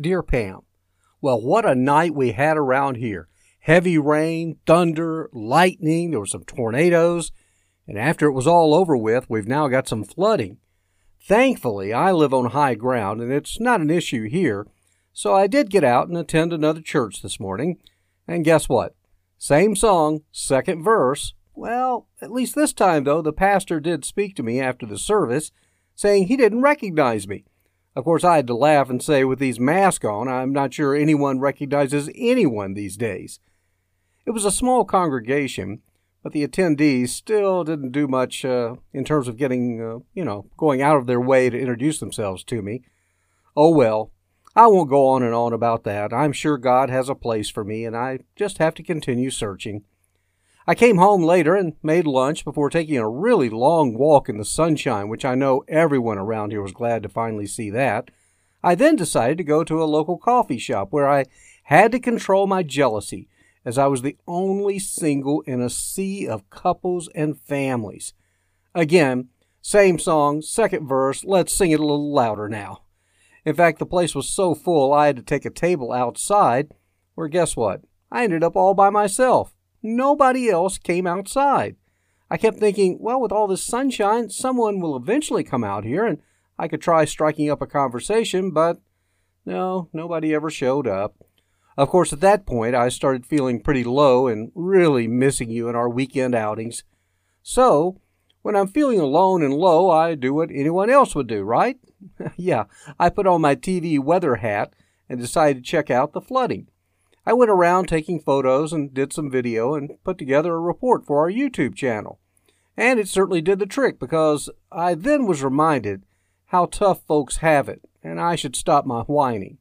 Dear Pam, well, what a night we had around here. Heavy rain, thunder, lightning, there were some tornadoes, and after it was all over with, we've now got some flooding. Thankfully, I live on high ground and it's not an issue here, so I did get out and attend another church this morning. And guess what? Same song, second verse. Well, at least this time, though, the pastor did speak to me after the service, saying he didn't recognize me. Of course, I had to laugh and say, with these masks on, I'm not sure anyone recognizes anyone these days. It was a small congregation, but the attendees still didn't do much uh, in terms of getting, uh, you know, going out of their way to introduce themselves to me. Oh well, I won't go on and on about that. I'm sure God has a place for me, and I just have to continue searching. I came home later and made lunch before taking a really long walk in the sunshine, which I know everyone around here was glad to finally see that. I then decided to go to a local coffee shop where I had to control my jealousy, as I was the only single in a sea of couples and families. Again, same song, second verse, let's sing it a little louder now. In fact, the place was so full I had to take a table outside, where guess what? I ended up all by myself. Nobody else came outside. I kept thinking, well, with all this sunshine, someone will eventually come out here and I could try striking up a conversation, but no, nobody ever showed up. Of course, at that point, I started feeling pretty low and really missing you in our weekend outings. So, when I'm feeling alone and low, I do what anyone else would do, right? yeah, I put on my TV weather hat and decided to check out the flooding. I went around taking photos and did some video and put together a report for our YouTube channel. And it certainly did the trick because I then was reminded how tough folks have it and I should stop my whining.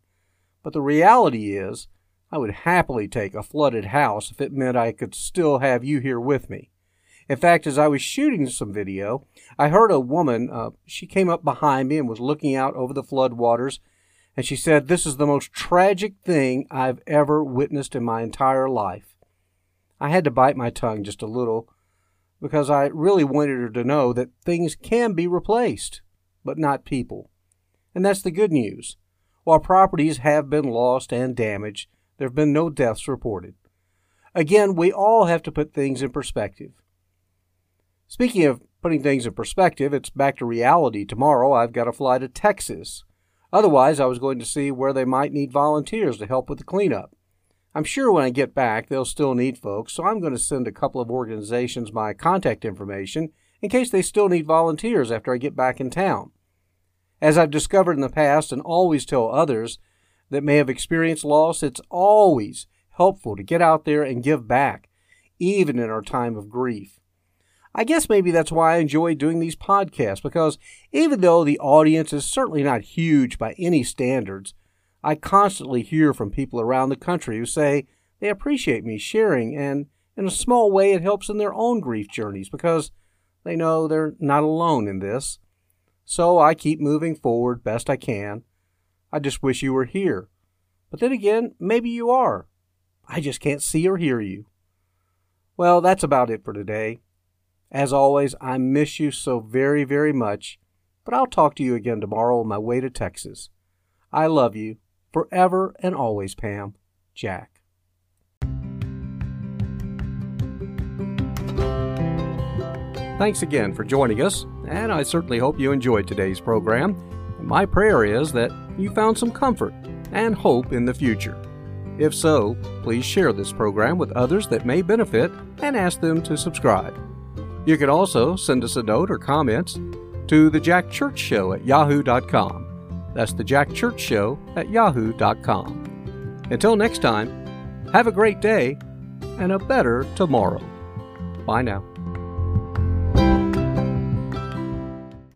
But the reality is, I would happily take a flooded house if it meant I could still have you here with me. In fact, as I was shooting some video, I heard a woman, uh, she came up behind me and was looking out over the flood waters and she said, This is the most tragic thing I've ever witnessed in my entire life. I had to bite my tongue just a little because I really wanted her to know that things can be replaced, but not people. And that's the good news. While properties have been lost and damaged, there have been no deaths reported. Again, we all have to put things in perspective. Speaking of putting things in perspective, it's back to reality. Tomorrow I've got to fly to Texas Otherwise, I was going to see where they might need volunteers to help with the cleanup. I'm sure when I get back, they'll still need folks, so I'm going to send a couple of organizations my contact information in case they still need volunteers after I get back in town. As I've discovered in the past and always tell others that may have experienced loss, it's always helpful to get out there and give back, even in our time of grief. I guess maybe that's why I enjoy doing these podcasts, because even though the audience is certainly not huge by any standards, I constantly hear from people around the country who say they appreciate me sharing, and in a small way it helps in their own grief journeys because they know they're not alone in this. So I keep moving forward best I can. I just wish you were here. But then again, maybe you are. I just can't see or hear you. Well, that's about it for today. As always, I miss you so very, very much, but I'll talk to you again tomorrow on my way to Texas. I love you forever and always, Pam. Jack. Thanks again for joining us, and I certainly hope you enjoyed today's program. And my prayer is that you found some comfort and hope in the future. If so, please share this program with others that may benefit and ask them to subscribe. You can also send us a note or comments to the Jack Church Show at yahoo.com. That's the Jack Church Show at yahoo.com. Until next time, have a great day and a better tomorrow. Bye now.